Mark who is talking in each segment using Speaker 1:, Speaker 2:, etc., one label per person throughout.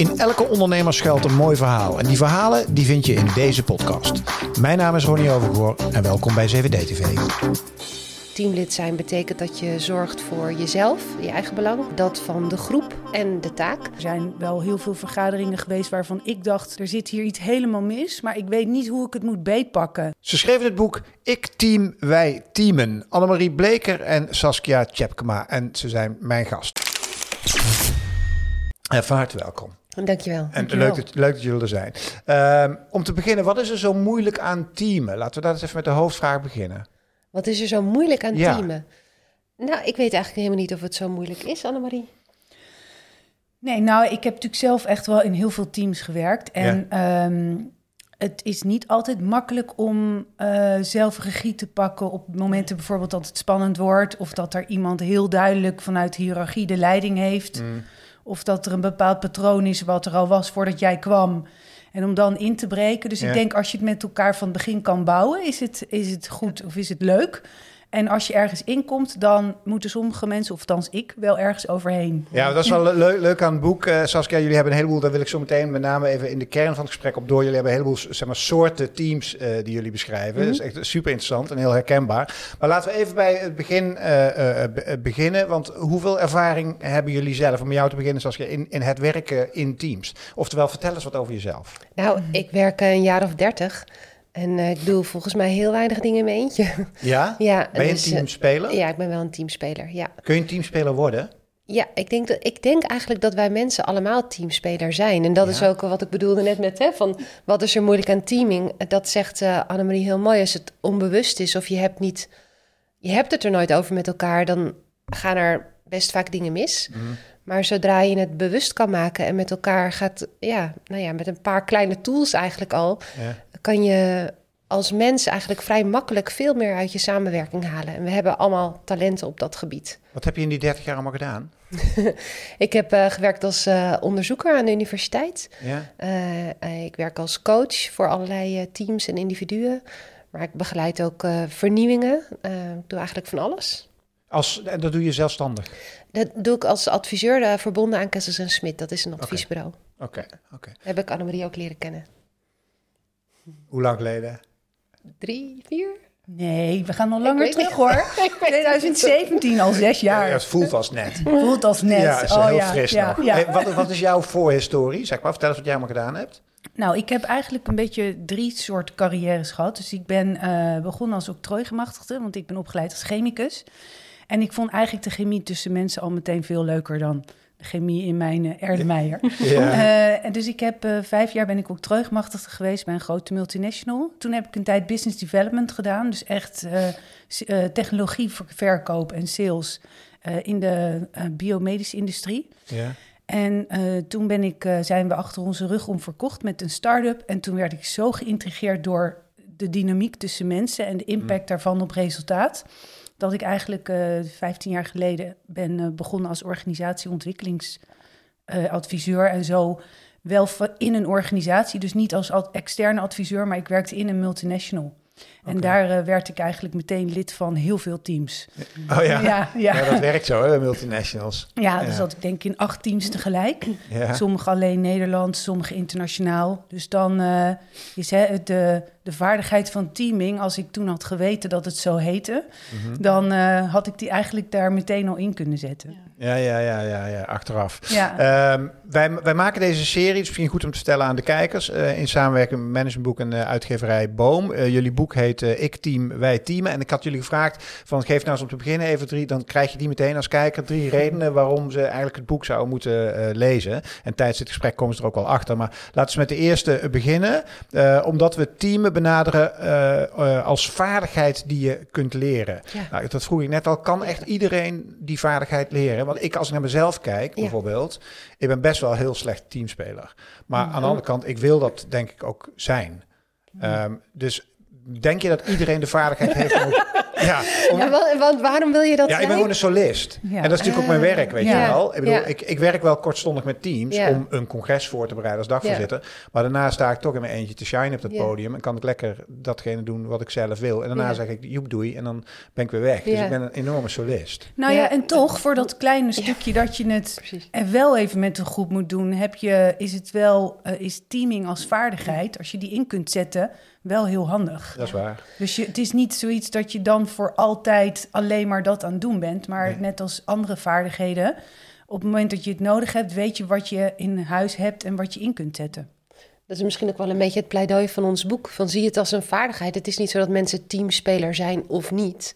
Speaker 1: In elke ondernemer schuilt een mooi verhaal. En die verhalen die vind je in deze podcast. Mijn naam is Ronnie Overgoor en welkom bij 7D-TV.
Speaker 2: Teamlid zijn betekent dat je zorgt voor jezelf, je eigen belang, dat van de groep en de taak.
Speaker 3: Er zijn wel heel veel vergaderingen geweest waarvan ik dacht, er zit hier iets helemaal mis, maar ik weet niet hoe ik het moet beetpakken.
Speaker 1: Ze schreven het boek Ik Team, Wij Teamen. Annemarie Bleker en Saskia Tjepkema. En ze zijn mijn gast. En van harte welkom.
Speaker 2: Dankjewel.
Speaker 1: En
Speaker 3: Dankjewel.
Speaker 1: leuk dat, leuk dat jullie er zijn. Ehm, om te beginnen, wat is er zo moeilijk aan teamen? Laten we daar eens even met de hoofdvraag beginnen.
Speaker 2: Wat is er zo moeilijk aan
Speaker 1: Ja.
Speaker 2: teamen? Nou, ik weet eigenlijk helemaal niet of het zo moeilijk is, Annemarie.
Speaker 3: Nee, nou, ik heb natuurlijk zelf echt wel in heel veel teams gewerkt. En ehm, het is niet altijd makkelijk om eh, zelf regie te pakken op momenten bijvoorbeeld dat het spannend wordt. Of dat er iemand heel duidelijk vanuit de hiërarchie de leiding heeft. Of dat er een bepaald patroon is wat er al was voordat jij kwam. En om dan in te breken. Dus
Speaker 1: Ja.
Speaker 3: ik denk als je het met elkaar van het begin kan bouwen, is het, is het goed of is het leuk. En als je ergens inkomt, dan moeten sommige mensen, of althans ik, wel ergens overheen.
Speaker 1: Ja, dat is wel le- leuk aan het boek. Eh, Saskia, jullie hebben een heleboel, daar wil ik zo meteen met name even in de kern van het gesprek op door. Jullie hebben een heleboel zeg maar, soorten teams eh, die jullie beschrijven.
Speaker 3: Mhm.
Speaker 1: Dat is echt super interessant en heel herkenbaar. Maar laten we even bij het begin eh, be- beginnen. Want hoeveel ervaring hebben jullie zelf, om met jou te beginnen, Saskia, in, in het werken in teams? Oftewel, vertel eens wat over jezelf.
Speaker 2: Nou, ik werk een jaar of dertig en eh, ik doe volgens mij heel weinig dingen in mijn eentje.
Speaker 1: Ja?
Speaker 2: ja,
Speaker 1: Ben je
Speaker 2: dus,
Speaker 1: een
Speaker 2: eh,
Speaker 1: teamspeler?
Speaker 2: ja, ik ben wel een teamspeler, ja.
Speaker 1: Kun je een teamspeler worden?
Speaker 2: Ja, ik denk, dat, ik denk eigenlijk dat wij mensen allemaal teamspeler zijn. En dat is ook wat ik bedoelde net met, hè, van wat is er moeilijk aan teaming? Dat zegt eh Annemarie heel mooi. Als het onbewust is of je hebt, niet, je hebt het er nooit over met elkaar, dan gaan er best vaak dingen mis.
Speaker 1: Mhm.
Speaker 2: Maar zodra je het bewust kan maken en met elkaar gaat, ja, nou ja, met een paar kleine tools eigenlijk al,
Speaker 1: Ja.
Speaker 2: Kan je als mens eigenlijk vrij makkelijk veel meer uit je samenwerking halen. En we hebben allemaal talenten op dat gebied.
Speaker 1: Wat heb je in die 30 jaar allemaal gedaan?
Speaker 2: Ik heb eh, gewerkt als eh, onderzoeker aan de universiteit.
Speaker 1: Ja?
Speaker 2: Eh, ik werk als coach voor allerlei teams en individuen. Maar ik begeleid ook vernieuwingen. Ik doe eigenlijk van alles.
Speaker 1: Als, en dat doe je zelfstandig?
Speaker 2: Dat doe ik als adviseur verbonden aan Kessels Smit. Dat is een adviesbureau.
Speaker 1: Oké, oké.
Speaker 2: Heb ik Annemarie ook leren kennen.
Speaker 1: Hoe lang geleden?
Speaker 2: Drie, vier?
Speaker 3: Nee, we gaan nog langer terug hoor.
Speaker 2: Ik weet het niet.
Speaker 3: 2017, al zes
Speaker 1: Ja,
Speaker 3: jaar.
Speaker 1: het voelt als net.
Speaker 3: Voelt als net.
Speaker 1: Ja, is
Speaker 3: oh,
Speaker 1: heel
Speaker 3: ja,
Speaker 1: fris
Speaker 3: ja,
Speaker 1: nog.
Speaker 3: ja.
Speaker 1: Hey, wat, wat is jouw voorhistorie? Zeg maar, vertel eens wat jij allemaal gedaan hebt.
Speaker 3: Nou, ik heb eigenlijk een beetje drie soorten carrières gehad. Dus ik ben eh, begonnen als octrooigemachtigde, want ik ben opgeleid als chemicus. En ik vond eigenlijk de chemie tussen mensen al meteen veel leuker dan chemie in mijn uh, Erlenmeyer.
Speaker 1: Ja.
Speaker 3: Eh, en dus ik heb eh, vijf jaar ben ik octrooigemachtigde geweest bij een grote multinational. Toen heb ik een tijd business development gedaan. Dus echt eh, eh, technologie voor verkoop en sales eh, in de eh, biomedische industrie.
Speaker 1: ja.
Speaker 3: En eh, toen ben ik, eh, zijn we achter onze rug om verkocht met een start-up. En toen werd ik zo geïntrigeerd door de dynamiek tussen mensen en de impact daarvan op resultaat. Dat ik eigenlijk eh 15 jaar geleden ben eh, begonnen als organisatieontwikkelingsadviseur. en zo wel in een organisatie, dus niet als externe adviseur, maar ik werkte in een multinational. En daar eh, werd ik eigenlijk meteen lid van heel veel teams.
Speaker 1: Oh ja. ja.
Speaker 3: ja, ja.
Speaker 1: dat werkt zo, hè, bij multinationals.
Speaker 3: Ja,
Speaker 1: Ja.
Speaker 3: dus zat ik denk in acht teams tegelijk.
Speaker 1: Ja.
Speaker 3: Sommige alleen Nederlands, sommige internationaal. Dus dan eh, is hè, de, de vaardigheid van teaming, als ik toen had geweten dat het zo heette,
Speaker 1: Mhm.
Speaker 3: dan eh, had ik die eigenlijk daar meteen al in kunnen zetten.
Speaker 1: Ja, ja, ja, ja, ja, achteraf.
Speaker 3: Ja,
Speaker 1: Ehm, wij, wij maken deze serie, het is misschien goed om te vertellen aan de kijkers, eh, in samenwerking met Managementboek en eh, uitgeverij Boom. Eh, jullie boek heet Ik Team, Wij Teamen. En ik had jullie gevraagd van geef nou eens om te beginnen even drie, dan krijg je die meteen als kijker. Drie redenen waarom ze eigenlijk het boek zouden moeten lezen. En tijdens dit gesprek komen ze er ook wel achter. Maar laten we met de eerste beginnen. Omdat we teamen benaderen als vaardigheid die je kunt leren.
Speaker 2: Ja.
Speaker 1: Nou, dat vroeg ik net al. Kan echt iedereen die vaardigheid leren? Want ik, als ik naar mezelf kijk,
Speaker 2: Ja.
Speaker 1: bijvoorbeeld, ik ben best wel heel slecht teamspeler. Maar aan de andere kant, ik wil dat denk ik ook zijn. Ehm, dus denk je dat iedereen de vaardigheid heeft om Ja, om-
Speaker 2: Ja, want, waarom wil je dat
Speaker 1: ja, ik ben
Speaker 2: zijn?
Speaker 1: gewoon een solist.
Speaker 3: Ja.
Speaker 1: En dat is natuurlijk ook mijn werk, weet
Speaker 2: Ja.
Speaker 1: je wel. Ik bedoel,
Speaker 2: Ja.
Speaker 1: ik, ik werk wel kortstondig met teams
Speaker 2: Ja.
Speaker 1: om een congres voor te bereiden als dagvoorzitter. Maar daarna sta ik toch in mijn eentje te shine op dat
Speaker 2: Ja.
Speaker 1: podium. En kan ik lekker datgene doen wat ik zelf wil. En daarna
Speaker 2: Ja.
Speaker 1: zeg ik, joep doei. En dan ben ik weer weg. Dus ik ben een enorme solist.
Speaker 3: Nou ja,
Speaker 2: Ja.
Speaker 3: en toch, voor dat kleine stukje dat je het
Speaker 2: Precies.
Speaker 3: en wel even met een groep moet doen, heb je, is het wel, eh, is teaming als vaardigheid, als je die in kunt zetten, wel heel handig.
Speaker 1: Dat is waar.
Speaker 3: Dus je, het is niet zoiets dat je dan voor altijd alleen maar dat aan het doen bent, maar
Speaker 1: Nee.
Speaker 3: net als andere vaardigheden, op het moment dat je het nodig hebt, weet je wat je in huis hebt en wat je in kunt zetten.
Speaker 2: Dat is misschien ook wel een beetje het pleidooi van ons boek. Van zie het als een vaardigheid. Het is niet zo dat mensen teamspeler zijn of niet.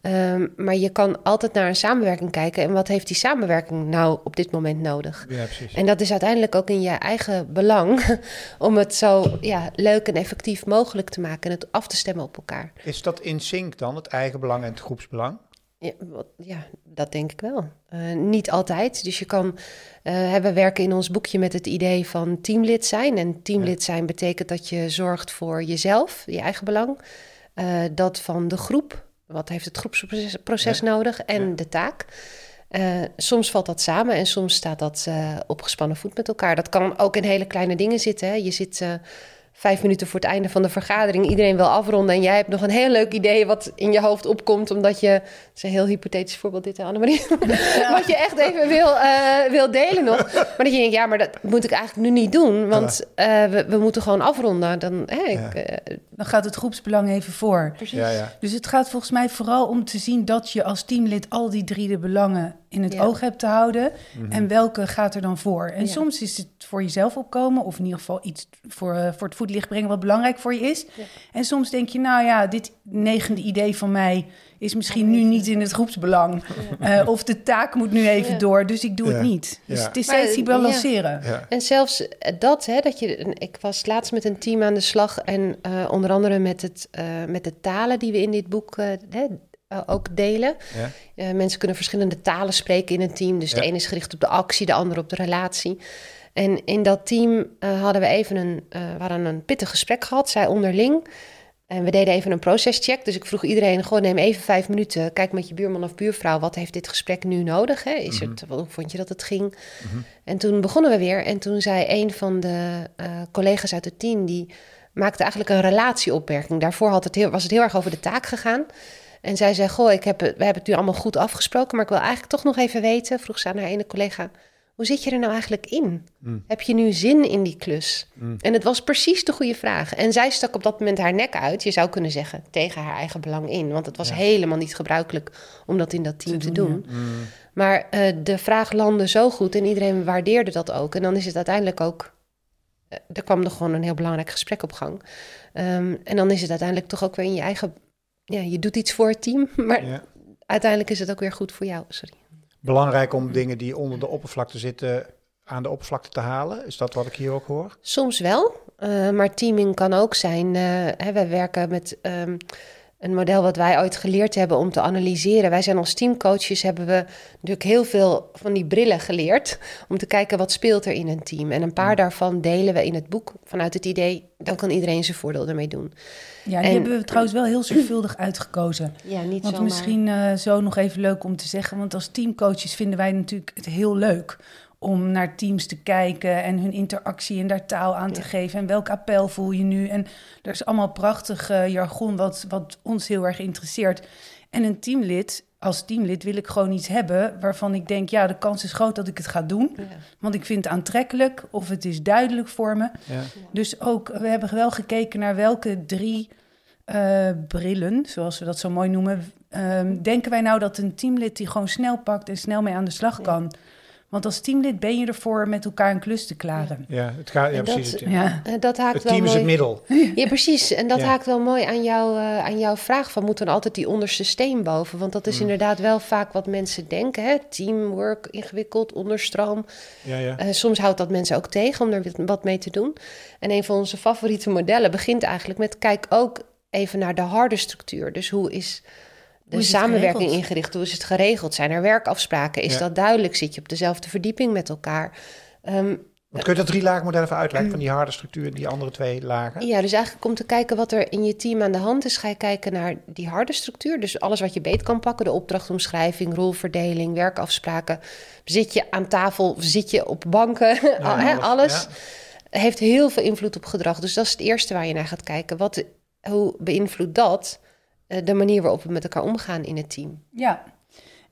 Speaker 2: Ehm, maar je kan altijd naar een samenwerking kijken. En wat heeft die samenwerking nou op dit moment nodig?
Speaker 1: Ja, precies.
Speaker 2: En dat is uiteindelijk ook in je eigen belang. Om het zo ja, leuk en effectief mogelijk te maken. En het af te stemmen op elkaar.
Speaker 1: Is dat in sync dan, het eigen belang en het groepsbelang?
Speaker 2: Ja, wat- ja, dat denk ik wel. Eh, niet altijd. Dus je kan. eh, we werken in ons boekje met het idee van teamlid zijn. En teamlid zijn betekent dat je zorgt voor jezelf, je eigen belang. Eh, dat van de groep. Wat heeft het groepsproces proces nodig? En
Speaker 1: Ja.
Speaker 2: de taak. Soms valt dat samen en soms staat dat op gespannen voet met elkaar. Dat kan ook in hele kleine dingen zitten. Hè. Je zit vijf minuten voor het einde van de vergadering. Iedereen wil afronden en jij hebt nog een heel leuk idee wat in je hoofd opkomt. Omdat je, het is een heel hypothetisch voorbeeld dit, Annemarie. wat je echt even wil, eh, wil delen nog. Maar dat je denkt, ja, maar dat moet ik eigenlijk nu niet doen. Want eh, we, we moeten gewoon afronden. Dan, hè, ik,
Speaker 1: Ja.
Speaker 2: eh,
Speaker 3: Dan gaat het groepsbelang even voor.
Speaker 2: precies.
Speaker 1: Ja, ja.
Speaker 3: Dus het gaat volgens mij vooral om te zien dat je als teamlid al die drie de belangen in het
Speaker 2: Ja.
Speaker 3: oog hebt te houden.
Speaker 1: Mhm.
Speaker 3: En welke gaat er dan voor? En
Speaker 2: Ja.
Speaker 3: soms is het voor jezelf opkomen, of in ieder geval iets voor, eh, voor het voetlicht brengen wat belangrijk voor je is.
Speaker 2: Ja.
Speaker 3: En soms denk je, nou ja, dit negende idee van mij is misschien nu niet in het groepsbelang. Eh, of de taak moet nu even
Speaker 2: Ja.
Speaker 3: door, dus ik doe
Speaker 1: Ja.
Speaker 3: het niet. Dus
Speaker 1: Ja.
Speaker 3: het is
Speaker 2: Maar,
Speaker 3: steeds die balanceren.
Speaker 1: ja.
Speaker 2: En zelfs dat, hè, dat je. Ik was laatst met een team aan de slag. En eh, onder andere met, het, eh, met de talen die we in dit boek eh, ook delen.
Speaker 1: ja.
Speaker 2: Eh, mensen kunnen verschillende talen spreken in een team. Dus de ene is gericht op de actie, de andere op de relatie. En in dat team eh, hadden we even een, hadden een pittig gesprek gehad, zij onderling. En we deden even een procescheck. Dus ik vroeg iedereen, gewoon neem even vijf minuten. Kijk met je buurman of buurvrouw, wat heeft dit gesprek nu nodig? Hè? Is het, hoe vond je dat het ging? En toen begonnen we weer. En toen zei een van de collega's uit het team... die maakte eigenlijk een relatieopmerking. Daarvoor had het heel, was het heel erg over de taak gegaan. En zij zei, goh, ik heb, het- we hebben het nu allemaal goed afgesproken... maar ik wil eigenlijk toch nog even weten... vroeg ze aan haar ene collega... hoe zit je er nou eigenlijk in?
Speaker 1: Mm.
Speaker 2: Heb je nu zin in die klus?
Speaker 1: Mm.
Speaker 2: En het was precies de goede vraag. En zij stak op dat moment haar nek uit, je zou kunnen zeggen, tegen haar eigen belang in. Want het was
Speaker 1: Ja.
Speaker 2: helemaal niet gebruikelijk om dat in dat team te,
Speaker 3: Te
Speaker 2: doen.
Speaker 3: doen,
Speaker 1: Mm.
Speaker 2: Maar eh, de vraag landde zo goed en iedereen waardeerde dat ook. En dan is het uiteindelijk ook. eh, er kwam er gewoon een heel belangrijk gesprek op gang. Ehm, en dan is het uiteindelijk toch ook weer in je eigen. Ja, je doet iets voor het team, maar
Speaker 1: Ja.
Speaker 2: uiteindelijk is het ook weer goed voor jou. Sorry.
Speaker 1: Belangrijk om dingen die onder de oppervlakte zitten aan de oppervlakte te halen. Is dat wat ik hier ook hoor?
Speaker 2: Soms wel, eh, maar teaming kan ook zijn. eh, hè, wij werken met ehm, een model wat wij ooit geleerd hebben om te analyseren. Wij zijn als teamcoaches, hebben we natuurlijk heel veel van die brillen geleerd... om te kijken wat speelt er in een team. En een paar daarvan delen we in het boek vanuit het idee... dan kan iedereen zijn voordeel ermee doen.
Speaker 3: Ja, die
Speaker 2: En-
Speaker 3: hebben we trouwens wel heel zorgvuldig uitgekozen.
Speaker 2: Ja, niet
Speaker 3: Want
Speaker 2: zomaar.
Speaker 3: misschien eh, zo nog even leuk om te zeggen. Want als teamcoaches vinden wij natuurlijk het heel leuk om naar teams te kijken en hun interactie en daar taal aan te
Speaker 2: Ja.
Speaker 3: geven. En welk appel voel je nu? En er is allemaal prachtig eh, jargon wat, wat ons heel erg interesseert. En een teamlid, als teamlid wil ik gewoon iets hebben waarvan ik denk, ja, de kans is groot dat ik het ga doen.
Speaker 2: Ja.
Speaker 3: Want ik vind het aantrekkelijk of het is duidelijk voor me.
Speaker 1: Ja.
Speaker 3: Dus ook, we hebben wel gekeken naar welke drie eh, brillen, zoals we dat zo mooi noemen, ehm, denken wij nou dat een teamlid die gewoon snel pakt en snel mee aan de slag
Speaker 2: Ja.
Speaker 3: kan. Want als teamlid ben je ervoor met elkaar een klus te klaren.
Speaker 1: Ja, het gaat, ja
Speaker 2: En dat-
Speaker 1: precies. Het,
Speaker 3: Ja,
Speaker 2: Eh, dat haakt
Speaker 1: het
Speaker 2: wel
Speaker 1: team is
Speaker 2: mooi.
Speaker 1: het middel.
Speaker 2: Ja, precies. En dat
Speaker 1: Ja.
Speaker 2: haakt wel mooi aan, jou, eh, aan jouw vraag van... moet dan altijd die onderste steen boven? Want dat is
Speaker 1: Mm.
Speaker 2: inderdaad wel vaak wat mensen denken. Hè? Teamwork, ingewikkeld, onderstroom.
Speaker 1: Ja, ja.
Speaker 2: Eh, soms houdt dat mensen ook tegen om er wat- wat mee te doen. En een van onze favoriete modellen begint eigenlijk met... kijk ook even naar de harde structuur. Dus hoe is de
Speaker 3: Hoe is het
Speaker 2: samenwerking
Speaker 3: geregeld?
Speaker 2: ingericht? Hoe is het geregeld? Zijn er werkafspraken? Is
Speaker 1: Ja.
Speaker 2: dat duidelijk? Zit je op dezelfde verdieping met elkaar? Ehm,
Speaker 1: Want kun je dat drie lagen model even uitleggen van die harde structuur en die andere twee lagen?
Speaker 2: Ja, dus eigenlijk om te kijken wat er in je team aan de hand is, ga je kijken naar die harde structuur. Dus alles wat je beet kan pakken, de opdrachtomschrijving, rolverdeling, werkafspraken. Zit je aan tafel, zit je op banken,
Speaker 1: Ja, alles,
Speaker 2: alles.
Speaker 1: ja.
Speaker 2: Heeft heel veel invloed op gedrag. Dus dat is het eerste waar je naar gaat kijken. Wat, hoe beïnvloedt dat de manier waarop we met elkaar omgaan in het team?
Speaker 3: Ja.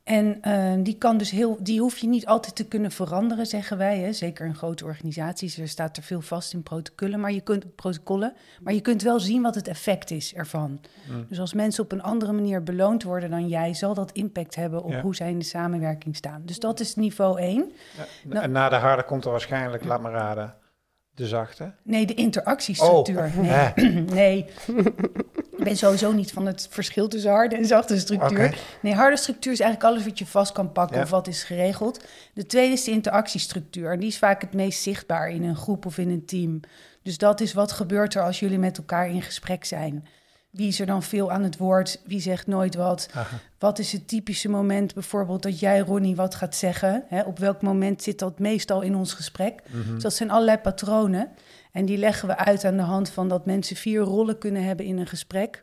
Speaker 3: En eh, die kan dus heel, die hoef je niet altijd te kunnen veranderen, zeggen wij. Hè? Zeker in grote organisaties, er staat er veel vast in protocollen, maar je kunt protocollen, maar je kunt wel zien wat het effect is ervan.
Speaker 1: Mm.
Speaker 3: Dus als mensen op een andere manier beloond worden dan jij, zal dat impact hebben op
Speaker 1: Ja.
Speaker 3: hoe zij in de samenwerking staan. Dus dat is niveau 1.
Speaker 1: Ja,
Speaker 3: Nou-
Speaker 1: en na de harde komt er waarschijnlijk, laat maar raden, de zachte.
Speaker 3: Nee, de interactiestructuur.
Speaker 1: Oh,
Speaker 3: nee. nee. Ben sowieso niet van het verschil tussen harde en zachte structuur. Nee, harde structuur is eigenlijk alles wat je vast kan pakken
Speaker 1: Ja.
Speaker 3: of wat is geregeld. De tweede is de interactiestructuur. En die is vaak het meest zichtbaar in een groep of in een team. Dus dat is wat gebeurt er als jullie met elkaar in gesprek zijn. Wie is er dan veel aan het woord? Wie zegt nooit wat?
Speaker 1: Aha.
Speaker 3: Wat is het typische moment bijvoorbeeld dat jij, Ronnie, wat gaat zeggen? Hè, op welk moment zit dat meestal in ons gesprek?
Speaker 1: Mhm.
Speaker 3: Dus dat zijn allerlei patronen. En die leggen we uit aan de hand van dat mensen vier rollen kunnen hebben in een gesprek.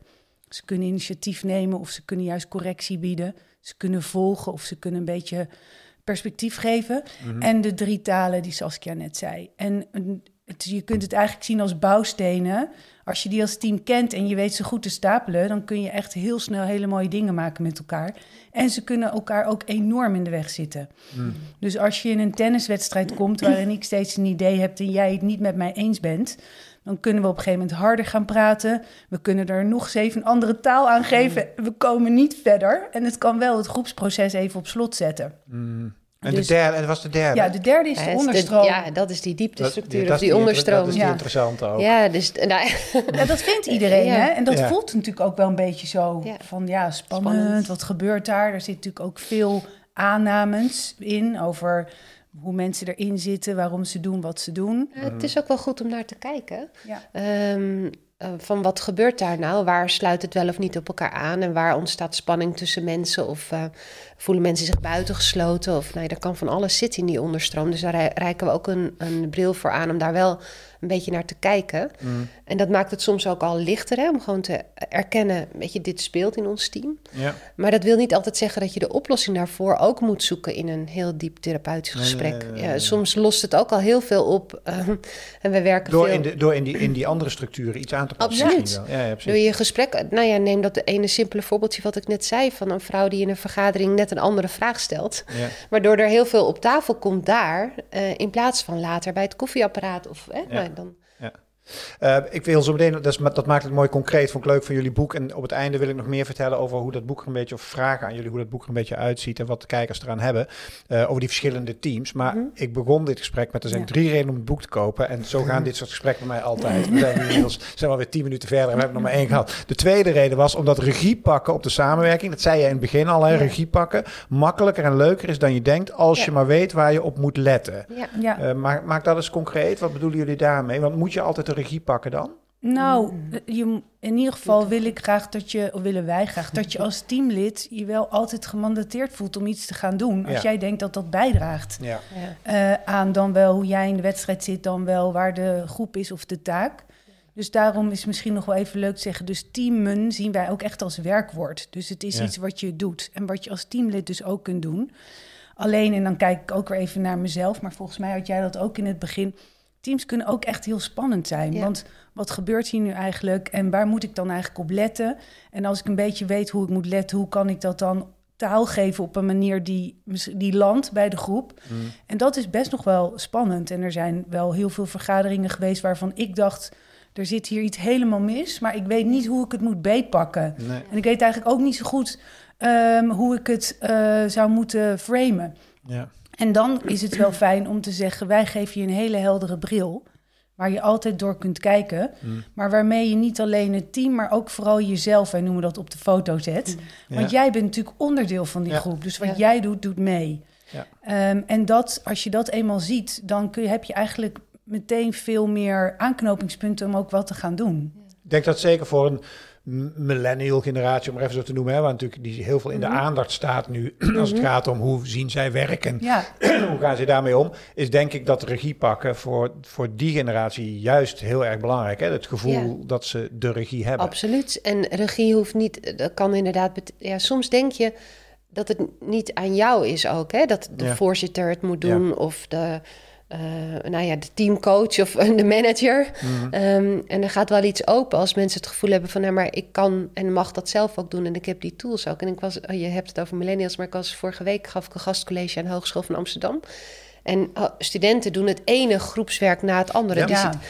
Speaker 3: Ze kunnen initiatief nemen of ze kunnen juist correctie bieden. Ze kunnen volgen of ze kunnen een beetje perspectief geven.
Speaker 1: Mhm.
Speaker 3: En de drie talen die Saskia net zei. En het, je kunt het eigenlijk zien als bouwstenen. Als je die als team kent en je weet ze goed te stapelen, dan kun je echt heel snel hele mooie dingen maken met elkaar. En ze kunnen elkaar ook enorm in de weg zitten.
Speaker 1: Mm.
Speaker 3: Dus als je in een tenniswedstrijd komt waarin ik steeds een idee heb en jij het niet met mij eens bent, dan kunnen we op een gegeven moment harder gaan praten. We kunnen er nog eens even een andere taal aan geven. We komen niet verder. En het kan wel het groepsproces even op slot zetten.
Speaker 1: Mm. En
Speaker 3: Dus-
Speaker 1: de derde, en dat was de derde?
Speaker 3: Ja, de derde is
Speaker 2: Ja,
Speaker 3: de onderstroom.
Speaker 2: ja, dat is die dieptestructuur
Speaker 1: dat
Speaker 2: of die, onderstroom.
Speaker 1: Dat is
Speaker 3: Ja.
Speaker 1: interessante ook.
Speaker 2: Ja, dus nou,
Speaker 3: Ja, dat vindt iedereen,
Speaker 2: Ja.
Speaker 3: hè? En dat
Speaker 1: Ja.
Speaker 3: voelt natuurlijk ook wel een beetje zo
Speaker 2: Ja.
Speaker 3: van, ja, spannend,
Speaker 2: Spannend.
Speaker 3: Wat gebeurt daar? Er zit natuurlijk ook veel aannames in over hoe mensen erin zitten, waarom ze doen wat ze doen.
Speaker 2: het is ook wel goed om naar te kijken.
Speaker 3: Ja.
Speaker 2: Ehm, eh, van wat gebeurt daar nou? Waar sluit het wel of niet op elkaar aan? En waar ontstaat spanning tussen mensen? Of eh, voelen mensen zich buitengesloten? Of nee, er kan van alles zitten in die onderstroom. Dus daar rei- reiken we ook een, een bril voor aan om daar wel een beetje naar te kijken.
Speaker 1: Mm.
Speaker 2: En dat maakt het soms ook al lichter hè, om gewoon te erkennen, weet je, dit speelt in ons team.
Speaker 1: Ja.
Speaker 2: Maar dat wil niet altijd zeggen dat je de oplossing daarvoor ook moet zoeken in een heel diep therapeutisch
Speaker 1: nee,
Speaker 2: gesprek.
Speaker 1: nee, nee,
Speaker 2: Ja, soms lost het ook al heel veel op. ehm, en we werken
Speaker 1: Door,
Speaker 2: veel
Speaker 1: in, de, door in, die, in die andere structuren iets aan te passen.
Speaker 2: Absoluut.
Speaker 1: Ja, ja, precies.
Speaker 2: door je gesprek. Nou ja, neem dat ene simpele voorbeeldje wat ik net zei van een vrouw die in een vergadering net een andere vraag stelt,
Speaker 1: Ja.
Speaker 2: waardoor er heel veel op tafel komt daar eh, in plaats van later bij het koffieapparaat of nou, dan.
Speaker 1: Eh, ik wil zo meteen, dat, is, dat maakt het mooi concreet, vond ik leuk van jullie boek. En op het einde wil ik nog meer vertellen over hoe dat boek er een beetje, of vragen aan jullie hoe dat boek er een beetje uitziet en wat de kijkers eraan hebben. eh, over die verschillende teams. Maar
Speaker 2: Mhm.
Speaker 1: ik begon dit gesprek met, er zijn
Speaker 3: Ja.
Speaker 1: drie redenen om het boek te kopen. En zo gaan dit soort gesprekken bij mij altijd. We zijn inmiddels zijn we alweer tien minuten verder en we hebben nog maar één gehad. De tweede reden was omdat regie pakken op de samenwerking, dat zei je in het begin al, hè,
Speaker 3: Ja.
Speaker 1: regie pakken, makkelijker en leuker is dan je denkt als
Speaker 2: Ja.
Speaker 1: je maar weet waar je op moet letten.
Speaker 2: Ja.
Speaker 1: Eh, maak, maak dat eens concreet. Wat bedoelen jullie daarmee? Want moet je altijd de regie pakken dan?
Speaker 3: Nou,
Speaker 2: Mm.
Speaker 3: eh, je, in ieder geval wil ik graag dat je, of willen wij graag, dat je als teamlid je wel altijd gemandateerd voelt om iets te gaan doen. Als
Speaker 1: Ja.
Speaker 3: jij denkt dat dat bijdraagt
Speaker 1: Ja.
Speaker 2: Ja.
Speaker 3: eh, aan dan wel hoe jij in de wedstrijd zit, dan wel waar de groep is of de taak. Dus daarom is misschien nog wel even leuk te zeggen, dus teamen zien wij ook echt als werkwoord. Dus het is
Speaker 1: Ja.
Speaker 3: iets wat je doet en wat je als teamlid dus ook kunt doen. Alleen, en dan kijk ik ook weer even naar mezelf, maar volgens mij had jij dat ook in het begin. Teams kunnen ook echt heel spannend zijn.
Speaker 2: Ja.
Speaker 3: Want wat gebeurt hier nu eigenlijk en waar moet ik dan eigenlijk op letten? En als ik een beetje weet hoe ik moet letten, hoe kan ik dat dan taal geven op een manier die, die landt bij de groep?
Speaker 1: Mm.
Speaker 3: En dat is best nog wel spannend. En er zijn wel heel veel vergaderingen geweest waarvan ik dacht, er zit hier iets helemaal mis, maar ik weet niet hoe ik het moet beetpakken.
Speaker 1: Nee.
Speaker 3: En ik weet eigenlijk ook niet zo goed ehm, hoe ik het eh, zou moeten framen.
Speaker 1: Ja.
Speaker 3: En dan is het wel fijn om te zeggen: wij geven je een hele heldere bril. Waar je altijd door kunt kijken.
Speaker 1: Mm.
Speaker 3: Maar waarmee je niet alleen het team, maar ook vooral jezelf, wij noemen dat op de foto zet.
Speaker 1: Ja.
Speaker 3: Want jij bent natuurlijk onderdeel van die
Speaker 1: Ja.
Speaker 3: groep. Dus wat
Speaker 2: Ja.
Speaker 3: jij doet, doet mee.
Speaker 1: Ja.
Speaker 3: Ehm, en dat, als je dat eenmaal ziet, dan kun je, heb je eigenlijk meteen veel meer aanknopingspunten om ook wat te gaan doen.
Speaker 1: Ik denk dat zeker voor een millennial generatie, om maar even zo te noemen, hè, waar natuurlijk die heel veel in de aandacht staat nu als het gaat om hoe zien zij werken,
Speaker 3: Ja,
Speaker 1: hoe gaan ze daarmee om, is denk ik dat regie pakken voor, voor die generatie juist heel erg belangrijk. Hè? Het gevoel dat ze de regie hebben.
Speaker 2: Absoluut. En regie hoeft niet, dat kan inderdaad, ja, soms denk je dat het niet aan jou is ook, hè? dat de
Speaker 1: Ja.
Speaker 2: voorzitter het moet doen of de, eh, nou ja, de teamcoach of de manager.
Speaker 1: Mhm.
Speaker 2: Ehm, en er gaat wel iets open als mensen het gevoel hebben van, nou, maar ik kan en mag dat zelf ook doen en ik heb die tools ook. En ik was, oh, je hebt het over millennials, maar ik was vorige week gaf ik een gastcollege aan de Hogeschool van Amsterdam. En oh, studenten doen het ene groepswerk na het andere.
Speaker 1: Ja.
Speaker 2: Zit-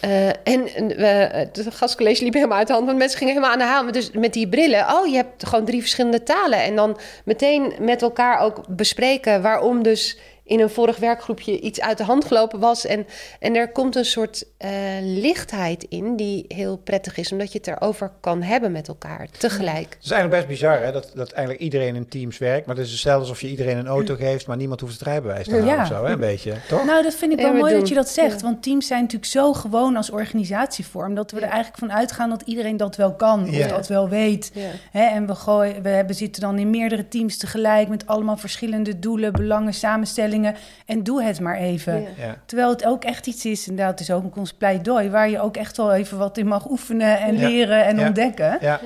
Speaker 2: eh, en we, het gastcollege liep helemaal uit de hand, want mensen gingen helemaal aan de haal. Dus met die brillen, oh, je hebt gewoon drie verschillende talen. En dan meteen met elkaar ook bespreken waarom dus in een vorig werkgroepje iets uit de hand gelopen was. En, en er komt een soort eh, lichtheid in die heel prettig is, omdat je het erover kan hebben met elkaar tegelijk.
Speaker 1: Het is eigenlijk best bizar hè, dat, dat eigenlijk iedereen in teams werkt. Maar het is hetzelfde alsof je iedereen een auto geeft, maar niemand hoeft het rijbewijs te halen
Speaker 3: Ja.
Speaker 1: of zo, hè, een beetje. Toch?
Speaker 3: Nou, dat vind ik wel
Speaker 2: we
Speaker 3: mooi
Speaker 2: doen-
Speaker 3: dat je dat zegt.
Speaker 2: ja.
Speaker 3: Want teams zijn natuurlijk zo gewoon als organisatievorm... dat we er eigenlijk van uitgaan dat iedereen dat wel kan.
Speaker 1: Ja.
Speaker 3: Of dat wel weet.
Speaker 2: Ja.
Speaker 3: Hè, en we, gooien, we hebben, zitten dan in meerdere teams tegelijk... met allemaal verschillende doelen, belangen, samenstellingen. En doe het maar even.
Speaker 2: Ja.
Speaker 1: Ja.
Speaker 3: Terwijl het ook echt iets is, inderdaad, het is ook ons pleidooi... waar je ook echt wel even wat in mag oefenen en
Speaker 1: Ja.
Speaker 3: leren en
Speaker 1: Ja.
Speaker 3: ontdekken.
Speaker 1: Ja.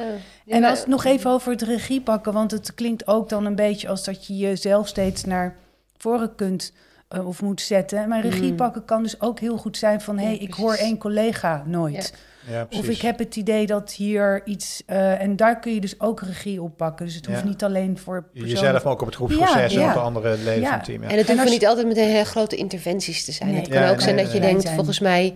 Speaker 2: Ja.
Speaker 3: En als het nog even over het regie pakken, want het klinkt ook dan een beetje als dat je jezelf steeds naar voren kunt eh, of moet zetten. Maar regie
Speaker 2: Mm.
Speaker 3: pakken kan dus ook heel goed zijn van hé,
Speaker 2: Ja,
Speaker 3: hey, ik hoor één collega nooit.
Speaker 1: Ja,
Speaker 3: Of ik heb het idee dat hier iets. eh, en daar kun je dus ook regie op pakken. Dus het hoeft
Speaker 1: Ja.
Speaker 3: niet alleen voor persoonlijk-
Speaker 1: Jezelf ook op het groepsproces
Speaker 3: Ja,
Speaker 1: en op de andere leden
Speaker 3: Ja.
Speaker 1: van het team. Ja.
Speaker 2: En het
Speaker 3: En als-
Speaker 2: niet altijd meteen hele grote interventies te zijn.
Speaker 3: Nee.
Speaker 2: Het kan
Speaker 1: Ja,
Speaker 2: ook
Speaker 1: nee,
Speaker 2: zijn
Speaker 1: nee,
Speaker 2: dat je
Speaker 1: nee.
Speaker 2: denkt, volgens mij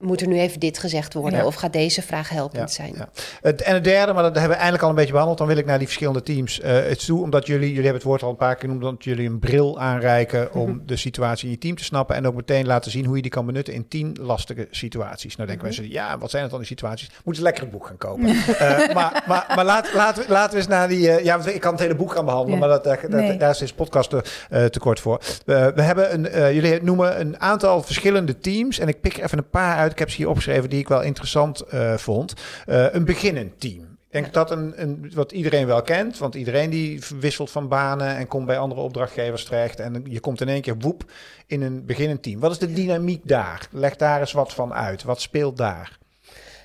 Speaker 2: moet er nu even dit gezegd worden.
Speaker 3: Ja.
Speaker 2: Of gaat deze vraag helpend zijn.
Speaker 1: Ja. Het, en het derde, maar dat hebben we eigenlijk al een beetje behandeld. Dan wil ik naar die verschillende teams eh het toe. Omdat jullie, jullie hebben het woord al een paar keer genoemd, omdat jullie een bril aanreiken om
Speaker 2: Mhm.
Speaker 1: de situatie in je team te snappen. En ook meteen laten zien hoe je die kan benutten in tien lastige situaties. Nou denken
Speaker 2: Mhm.
Speaker 1: mensen, ja, wat zijn het dan die situaties? Moeten lekker het boek gaan kopen. Eh, maar maar, maar laat, laten, we, laten we eens naar die... eh, ja, ik kan het hele boek gaan behandelen, maar dat, dat, dat-
Speaker 3: Nee.
Speaker 1: daar is deze podcast te, kort voor. We we hebben een, jullie noemen een aantal verschillende teams. En ik pik er even een paar uit. Ik heb ze hier opgeschreven die ik wel interessant eh, vond. Eh, een beginnend team. Ik denk dat een, een, wat iedereen wel kent, want iedereen die wisselt van banen en komt bij andere opdrachtgevers terecht. En je komt in één keer woep in een beginnend team. Wat is de dynamiek daar? Leg daar eens wat van uit. Wat speelt daar?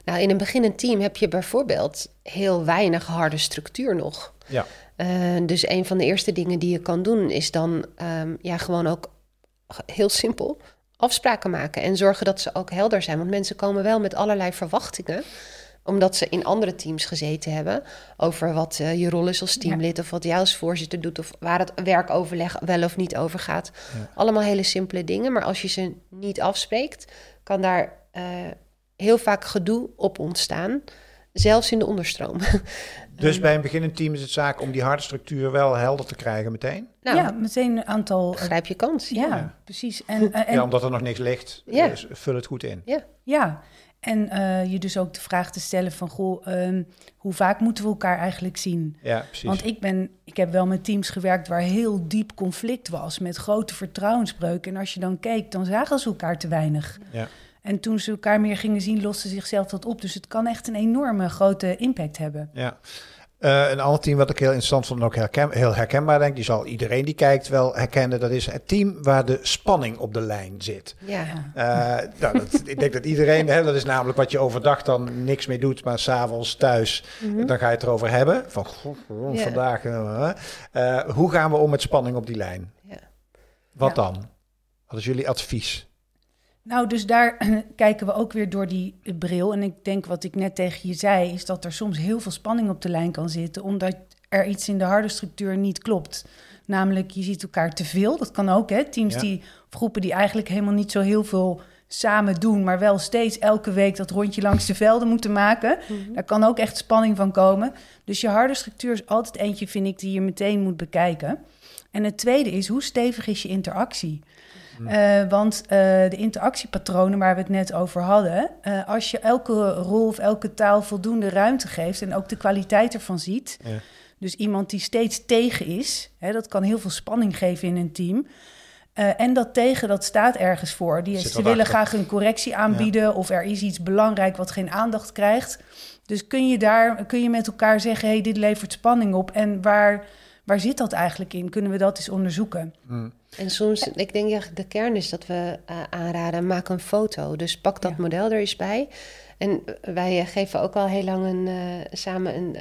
Speaker 2: Nou, in een beginnend team heb je bijvoorbeeld heel weinig harde structuur nog.
Speaker 1: Ja.
Speaker 2: Eh, dus een van de eerste dingen die je kan doen is dan ehm, ja, gewoon ook heel simpel afspraken maken en zorgen dat ze ook helder zijn. Want mensen komen wel met allerlei verwachtingen omdat ze in andere teams gezeten hebben over wat eh, je rol is als teamlid of wat jij als voorzitter doet of waar het werkoverleg wel of niet over gaat.
Speaker 1: Ja.
Speaker 2: Allemaal hele simpele dingen, maar als je ze niet afspreekt, kan daar eh, heel vaak gedoe op ontstaan, zelfs in de onderstroom.
Speaker 1: Dus bij een beginnend team is het zaak om die harde structuur wel helder te krijgen meteen.
Speaker 2: nou,
Speaker 3: ja, meteen een aantal. eh,
Speaker 2: grijp je kans.
Speaker 3: ja,
Speaker 1: Ja.
Speaker 3: precies. En, eh, en
Speaker 1: ja, omdat er nog niks ligt,
Speaker 2: Ja.
Speaker 1: dus vul het goed in.
Speaker 3: Ja, en eh, je dus ook de vraag te stellen van, goh, ehm, hoe vaak moeten we elkaar eigenlijk zien?
Speaker 1: Ja, precies.
Speaker 3: Want ik, ben, ik heb wel met teams gewerkt waar heel diep conflict was, met grote vertrouwensbreuken. En als je dan keek, dan zagen ze elkaar te weinig.
Speaker 1: Ja.
Speaker 3: En toen ze elkaar meer gingen zien, loste zichzelf dat op. Dus het kan echt een enorme grote impact hebben.
Speaker 1: Ja. Eh, een ander team wat ik heel interessant vond en ook herken, heel herkenbaar denk, die zal iedereen die kijkt wel herkennen. Dat is het team waar de spanning op de lijn zit.
Speaker 2: Ja.
Speaker 1: Eh, nou, dat, ik denk dat iedereen, hè, dat is namelijk wat je overdag dan niks mee doet, maar s'avonds thuis,
Speaker 2: Mhm.
Speaker 1: dan ga je het erover hebben. Van goh, goh,
Speaker 2: Ja.
Speaker 1: vandaag, eh, eh, hoe gaan we om met spanning op die lijn?
Speaker 2: Ja.
Speaker 1: Wat
Speaker 3: Ja.
Speaker 1: dan? Wat is jullie advies?
Speaker 3: Nou, dus daar kijken we ook weer door die bril. En ik denk wat ik net tegen je zei, is dat er soms heel veel spanning op de lijn kan zitten, omdat er iets in de harde structuur niet klopt. Namelijk, je ziet elkaar te veel. Dat kan ook, hè? Teams
Speaker 1: Ja.
Speaker 3: die, of groepen die eigenlijk helemaal niet zo heel veel samen doen, maar wel steeds elke week dat rondje langs de velden moeten maken.
Speaker 2: Mhm.
Speaker 3: Daar kan ook echt spanning van komen. Dus je harde structuur is altijd eentje, vind ik, die je meteen moet bekijken. En het tweede is, hoe stevig is je interactie? Eh, want eh, de interactiepatronen waar we het net over hadden, eh, als je elke rol of elke taal voldoende ruimte geeft en ook de kwaliteit ervan ziet,
Speaker 1: Ja.
Speaker 3: dus iemand die steeds tegen is, hè, dat kan heel veel spanning geven in een team. En dat tegen, dat staat ergens voor. Die, ze willen achter. graag een correctie aanbieden of er is iets belangrijk wat geen aandacht krijgt. Dus kun je daar kun je met elkaar zeggen: hey, dit levert spanning op. En waar, waar zit dat eigenlijk in? Kunnen we dat eens onderzoeken?
Speaker 1: Mm.
Speaker 2: En soms, ik denk ja, de kern is dat we uh, aanraden: maak een foto. Dus pak dat ja. model er eens bij. En wij geven ook al heel lang een, uh, samen een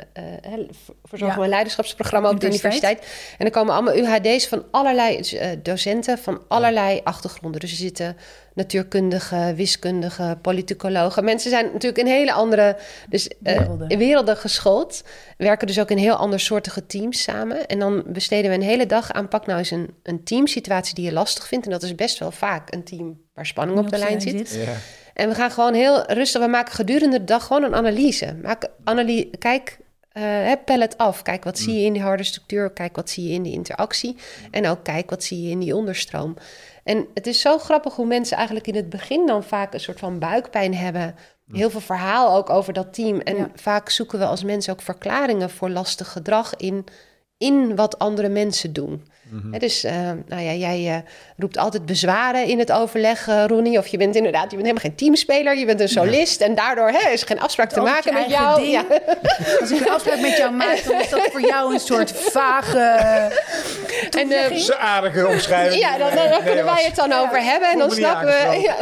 Speaker 2: uh, verzorgen ja. een leiderschapsprogramma op de universiteit. En er komen allemaal UHD's van allerlei uh, docenten van allerlei ja. achtergronden. Dus er zitten natuurkundigen, wiskundigen, politicologen. Mensen zijn natuurlijk in hele andere dus, werelden. werelden geschoold. Werken dus ook in heel andersoortige teams samen. En dan besteden we een hele dag aan pak nou eens een, een teamsituatie die je lastig vindt. En dat is best wel vaak een team waar spanning op de lijn zit.
Speaker 1: Ja.
Speaker 2: En we gaan gewoon heel rustig, we maken gedurende de dag gewoon een analyse. Maak analyse kijk, uh, pel het af. Kijk, wat zie je in die harde structuur? Kijk, wat zie je in die interactie? En ook kijk, wat zie je in die onderstroom? En het is zo grappig hoe mensen eigenlijk in het begin dan vaak een soort van buikpijn hebben. Heel veel verhaal ook over dat team. En ja. vaak zoeken we als mensen ook verklaringen voor lastig gedrag in, in wat andere mensen doen. Mm-hmm. He, dus uh, nou ja, jij uh, roept altijd bezwaren in het overleg, uh, Ronnie. Of je bent inderdaad, je bent helemaal geen teamspeler, je bent een solist. Ja. En daardoor hè, is er geen afspraak te maken met jou.
Speaker 3: Ja. Als ik een afspraak met jou maak, dan is dat voor jou een soort vage.
Speaker 1: En de aardige omschrijving.
Speaker 2: Ja, dan, dan, dan kunnen wij het dan over hebben en dan snappen we. Ja.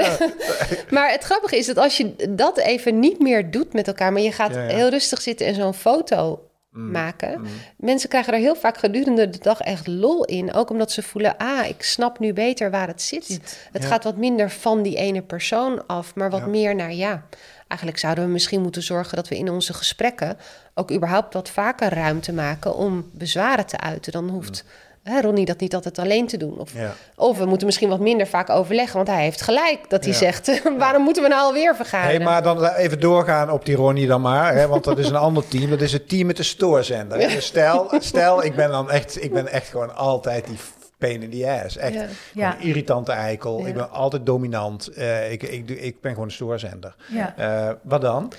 Speaker 2: maar het grappige is dat als je dat even niet meer doet met elkaar, maar je gaat heel rustig zitten en zo'n foto Mm. maken. Mm. Mensen krijgen er heel vaak gedurende de dag echt lol in. Ook omdat ze voelen, ah, ik snap nu beter waar het zit. zit. Het ja. gaat wat minder van die ene persoon af, maar wat ja. meer naar, ja, eigenlijk zouden we misschien moeten zorgen dat we in onze gesprekken ook überhaupt wat vaker ruimte maken om bezwaren te uiten. Dan hoeft... Mm hè, Ronnie dat niet altijd alleen te doen. Of,
Speaker 1: ja.
Speaker 2: of we moeten misschien wat minder vaak overleggen, want hij heeft gelijk dat hij ja. zegt: waarom moeten we nou alweer vergaderen?
Speaker 1: Hey, maar dan even doorgaan op die Ronnie dan maar, hè, want dat is een ander team. Dat is het team met de stoorzender. Ja. Dus stel, stel, ik ben dan echt, ik ben echt gewoon altijd die pain in the ass. Echt
Speaker 3: ja.
Speaker 1: ja. een irritante eikel. Ja. Ik ben altijd dominant. Uh, ik, ik, ik ben gewoon een stoorzender.
Speaker 3: Ja.
Speaker 1: Uh, wat dan?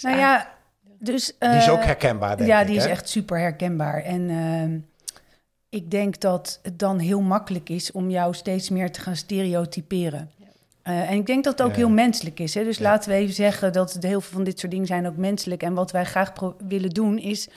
Speaker 3: Nou ja, dus... Uh,
Speaker 1: die is ook herkenbaar, denk
Speaker 3: ja,
Speaker 1: ik.
Speaker 3: die is echt super herkenbaar. En uh, ik denk dat het dan heel makkelijk is om jou steeds meer te gaan stereotyperen. Ja. Uh, en ik denk dat het ook ja. heel menselijk is. Hè? Dus ja. laten we even zeggen dat het heel veel van dit soort dingen zijn ook menselijk. En wat wij graag willen doen is...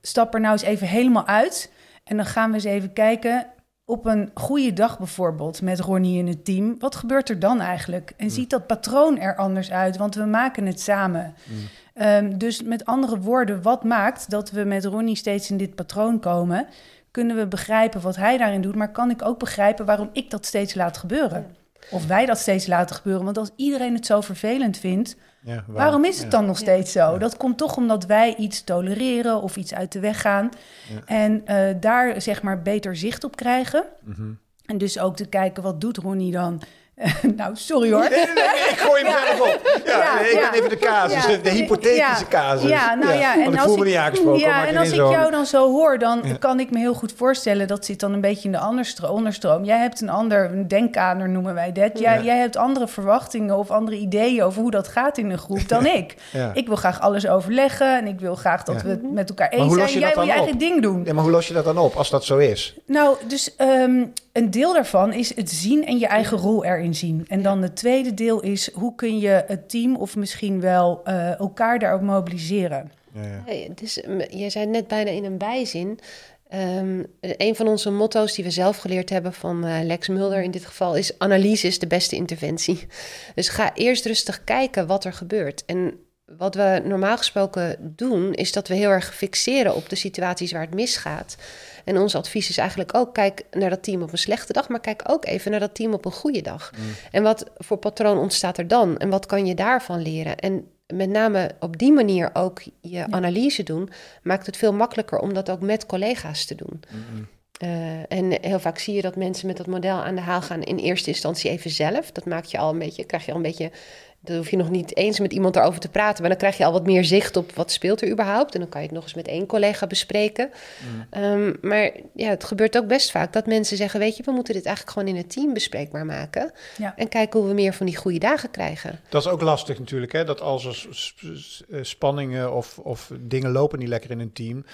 Speaker 3: stap er nou eens even helemaal uit... En dan gaan we eens even kijken op een goede dag bijvoorbeeld met Ronnie in het team. Wat gebeurt er dan eigenlijk? En mm. ziet dat patroon er anders uit? Want we maken het samen. Mm. Um, dus met andere woorden, wat maakt dat we met Ronnie steeds in dit patroon komen? Kunnen we begrijpen wat hij daarin doet, maar kan ik ook begrijpen waarom ik dat steeds laat gebeuren? Of wij dat steeds laten gebeuren. Want als iedereen het zo vervelend vindt, ja, waar, waarom is het dan nog steeds zo? Ja. Dat komt toch omdat wij iets tolereren of iets uit de weg gaan. Ja. En uh, daar zeg maar beter zicht op krijgen.
Speaker 1: Mm-hmm.
Speaker 3: En dus ook te kijken, wat doet Ronnie dan? nou, sorry hoor.
Speaker 1: Nee, nee, nee, ik gooi hem zelf op. Ja, ja, ik ben even de casus, de, de, hypothetische casus.
Speaker 3: Ja, nou ja.
Speaker 1: En als ik, niet aangesproken.
Speaker 3: Ja, en als ik jou dan zo hoor, dan kan ik me heel goed voorstellen... dat zit dan een beetje in de onderstroom. Jij hebt een ander een denkkader, noemen wij dat. Jij, jij hebt andere verwachtingen of andere ideeën... over hoe dat gaat in een groep dan ik. Ik wil graag alles overleggen... en ik wil graag dat we het met elkaar eens zijn. Jij wil je eigen ding doen.
Speaker 1: Ja, maar hoe los je dat dan op, als dat zo is?
Speaker 3: Nou, dus... Um, een deel daarvan is het zien en je eigen rol erin zien. En dan het tweede deel is hoe kun je het team of misschien wel uh, elkaar daar ook mobiliseren.
Speaker 1: Ja, ja.
Speaker 2: Hey, dus, je zei net bijna in een bijzin. Um, een van onze motto's die we zelf geleerd hebben van uh, Lex Mulder in dit geval is: analyse is de beste interventie. Dus ga eerst rustig kijken wat er gebeurt. En wat we normaal gesproken doen, is dat we heel erg fixeren op de situaties waar het misgaat. En ons advies is eigenlijk ook: kijk naar dat team op een slechte dag, maar kijk ook even naar dat team op een goede dag.
Speaker 1: Mm.
Speaker 2: En wat voor patroon ontstaat er dan? En wat kan je daarvan leren? En met name op die manier ook je ja. analyse doen, maakt het veel makkelijker om dat ook met collega's te doen.
Speaker 1: Mm-hmm.
Speaker 2: Uh, en heel vaak zie je dat mensen met dat model aan de haal gaan in eerste instantie even zelf. Dat maakt je al een beetje, krijg je al een beetje dan hoef je nog niet eens met iemand erover te praten. Maar dan krijg je al wat meer zicht op wat speelt er überhaupt. En dan kan je het nog eens met één collega bespreken.
Speaker 1: Mm.
Speaker 2: Um, maar ja, het gebeurt ook best vaak dat mensen zeggen... weet je, we moeten dit eigenlijk gewoon in het team bespreekbaar maken.
Speaker 3: Ja.
Speaker 2: En kijken hoe we meer van die goede dagen krijgen.
Speaker 1: Dat is ook lastig natuurlijk, hè? Dat als er spanningen of, of dingen lopen niet lekker in een team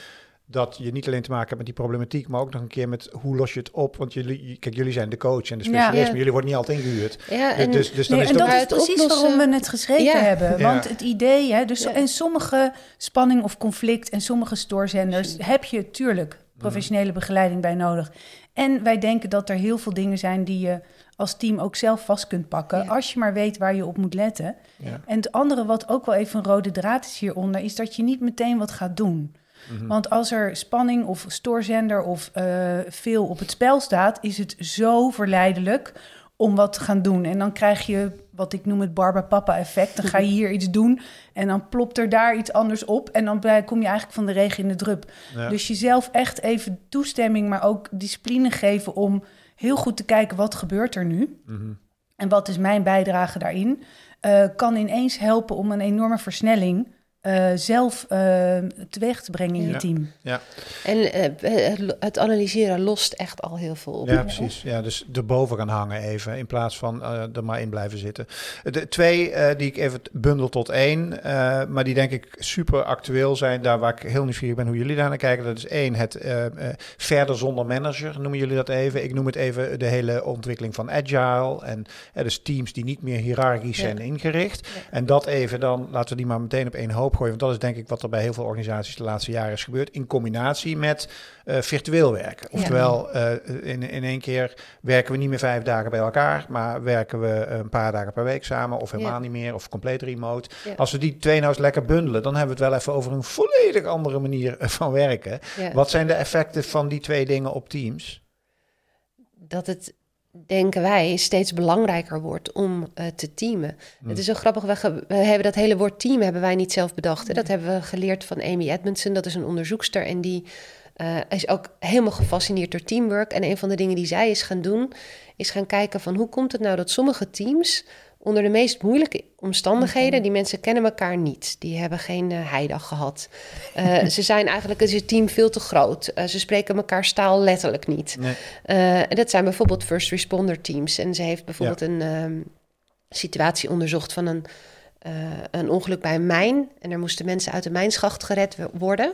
Speaker 1: dat je niet alleen te maken hebt met die problematiek, maar ook nog een keer met hoe los je het op. Want jullie, kijk, jullie zijn de coach en de specialist,
Speaker 2: Ja.
Speaker 1: maar jullie worden niet altijd ingehuurd.
Speaker 2: Ja,
Speaker 1: Dus-
Speaker 2: en,
Speaker 1: dus, dus dan
Speaker 3: Nee,
Speaker 1: is
Speaker 3: en dat
Speaker 1: ook-
Speaker 3: is precies
Speaker 2: oplossen-
Speaker 3: waarom we het geschreven
Speaker 2: Ja.
Speaker 3: hebben.
Speaker 1: Ja.
Speaker 3: Want het idee, hè, dus
Speaker 2: Ja.
Speaker 3: en sommige spanning of conflict en sommige stoorzenders heb je tuurlijk professionele begeleiding bij nodig. En wij denken dat er heel veel dingen zijn die je als team ook zelf vast kunt pakken,
Speaker 2: Ja.
Speaker 3: als je maar weet waar je op moet letten.
Speaker 1: Ja.
Speaker 3: En het andere wat ook wel even een rode draad is hieronder, is dat je niet meteen wat gaat doen.
Speaker 1: Mhm.
Speaker 3: Want als er spanning of stoorzender of eh, veel op het spel staat, is het zo verleidelijk om wat te gaan doen. En dan krijg je wat ik noem het Barba-Papa-effect. Dan ga je hier iets doen en dan plopt er daar iets anders op. En dan kom je eigenlijk van de regen in de drup.
Speaker 1: Ja.
Speaker 3: Dus jezelf echt even toestemming, maar ook discipline geven om heel goed te kijken wat gebeurt er nu.
Speaker 1: Mhm.
Speaker 3: En wat is mijn bijdrage daarin? eh, kan ineens helpen om een enorme versnelling eh, zelf eh, teweeg te brengen in je team.
Speaker 1: Ja.
Speaker 2: en eh, het, analyseren lost echt al heel veel op.
Speaker 1: Ja, precies. Ja, dus erboven gaan hangen even, in plaats van eh, er maar in blijven zitten. De twee eh, die ik even bundel tot één, eh, maar die denk ik super actueel zijn, daar waar ik heel nieuwsgierig ben hoe jullie daar naar kijken. Dat is één, het eh, eh, verder zonder manager, noemen jullie dat even. Ik noem het even de hele ontwikkeling van agile en dus teams die niet meer hiërarchisch
Speaker 2: Ja.
Speaker 1: zijn ingericht.
Speaker 2: Ja.
Speaker 1: En dat even dan, laten we die maar meteen op één hoop gooien, want dat is denk ik wat er bij heel veel organisaties de laatste jaren is gebeurd, in combinatie met eh, virtueel werken. Oftewel, eh, in, in één keer werken we niet meer vijf dagen bij elkaar, maar werken we een paar dagen per week samen, of helemaal niet meer, of compleet remote. Als we die twee nou eens lekker bundelen, dan hebben we het wel even over een volledig andere manier eh, van werken. Wat zijn de effecten van die twee dingen op teams?
Speaker 2: dat het, denken wij, steeds belangrijker wordt om eh, te teamen. Het is zo grappig, we, hebben dat hele woord team hebben wij niet zelf bedacht. Hè? Dat hebben we geleerd van Amy Edmondson, dat is een onderzoekster en die eh, is ook helemaal gefascineerd door teamwork. En een van de dingen die zij is gaan doen, is gaan kijken van hoe komt het nou dat sommige teams onder de meest moeilijke omstandigheden, die mensen kennen elkaar niet. Die hebben geen eh, heidag gehad. Eh, ze zijn eigenlijk, is het team veel te groot. Eh, ze spreken elkaar staal letterlijk niet.
Speaker 1: Nee.
Speaker 2: En dat zijn bijvoorbeeld first responder teams. En ze heeft bijvoorbeeld een ehm, situatie onderzocht van een, een ongeluk bij een mijn. En er moesten mensen uit de mijnschacht gered worden.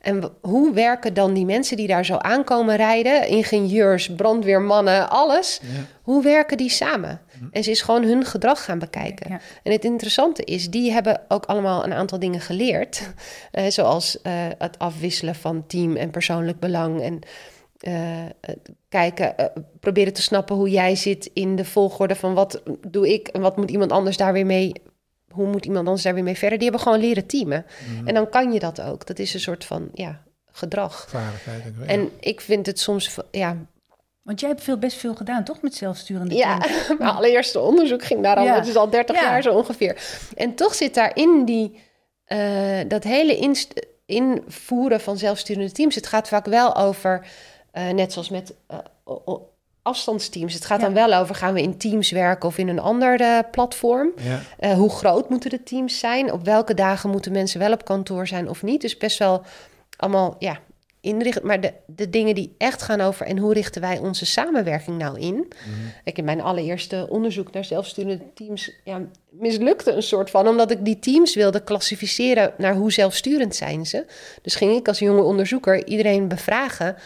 Speaker 2: En hoe werken dan die mensen die daar zo aankomen rijden, ingenieurs, brandweermannen, alles,
Speaker 1: Ja.
Speaker 2: hoe werken die samen? En ze is gewoon hun gedrag gaan bekijken.
Speaker 3: Ja.
Speaker 2: En het interessante is, die hebben ook allemaal een aantal dingen geleerd. Eh, zoals eh, het afwisselen van team en persoonlijk belang. En eh, eh, kijken, proberen te snappen hoe jij zit in de volgorde van wat doe ik en wat moet iemand anders daar weer mee. Hoe moet iemand anders daar weer mee verder? Die hebben gewoon leren teamen. En dan kan je dat ook. Dat is een soort van ja, gedrag.
Speaker 1: Vaardigheid. denk ik.
Speaker 2: En ik vind het soms, ja,
Speaker 3: Want jij hebt veel, best veel gedaan, toch? Met zelfsturende
Speaker 2: Ja,
Speaker 3: teams?
Speaker 2: mijn allereerste onderzoek ging daar al,
Speaker 3: Ja.
Speaker 2: het is al 30
Speaker 3: Ja.
Speaker 2: jaar zo ongeveer. En toch zit daar in die, eh, dat hele invoeren van zelfsturende teams. Het gaat vaak wel over, eh, net zoals met eh, afstandsteams. Het gaat
Speaker 3: Ja.
Speaker 2: dan wel over, gaan we in teams werken of in een ander eh, platform?
Speaker 1: Ja.
Speaker 2: Eh, hoe groot moeten de teams zijn? Op welke dagen moeten mensen wel op kantoor zijn of niet? Dus best wel allemaal, ja, inrichten. Maar de, de dingen die echt gaan over... en hoe richten wij onze samenwerking nou in? Ik in mijn allereerste onderzoek naar zelfsturende teams... Ja, mislukte een soort van... omdat ik die teams wilde klassificeren... naar hoe zelfsturend zijn ze. Dus ging ik als jonge onderzoeker iedereen bevragen...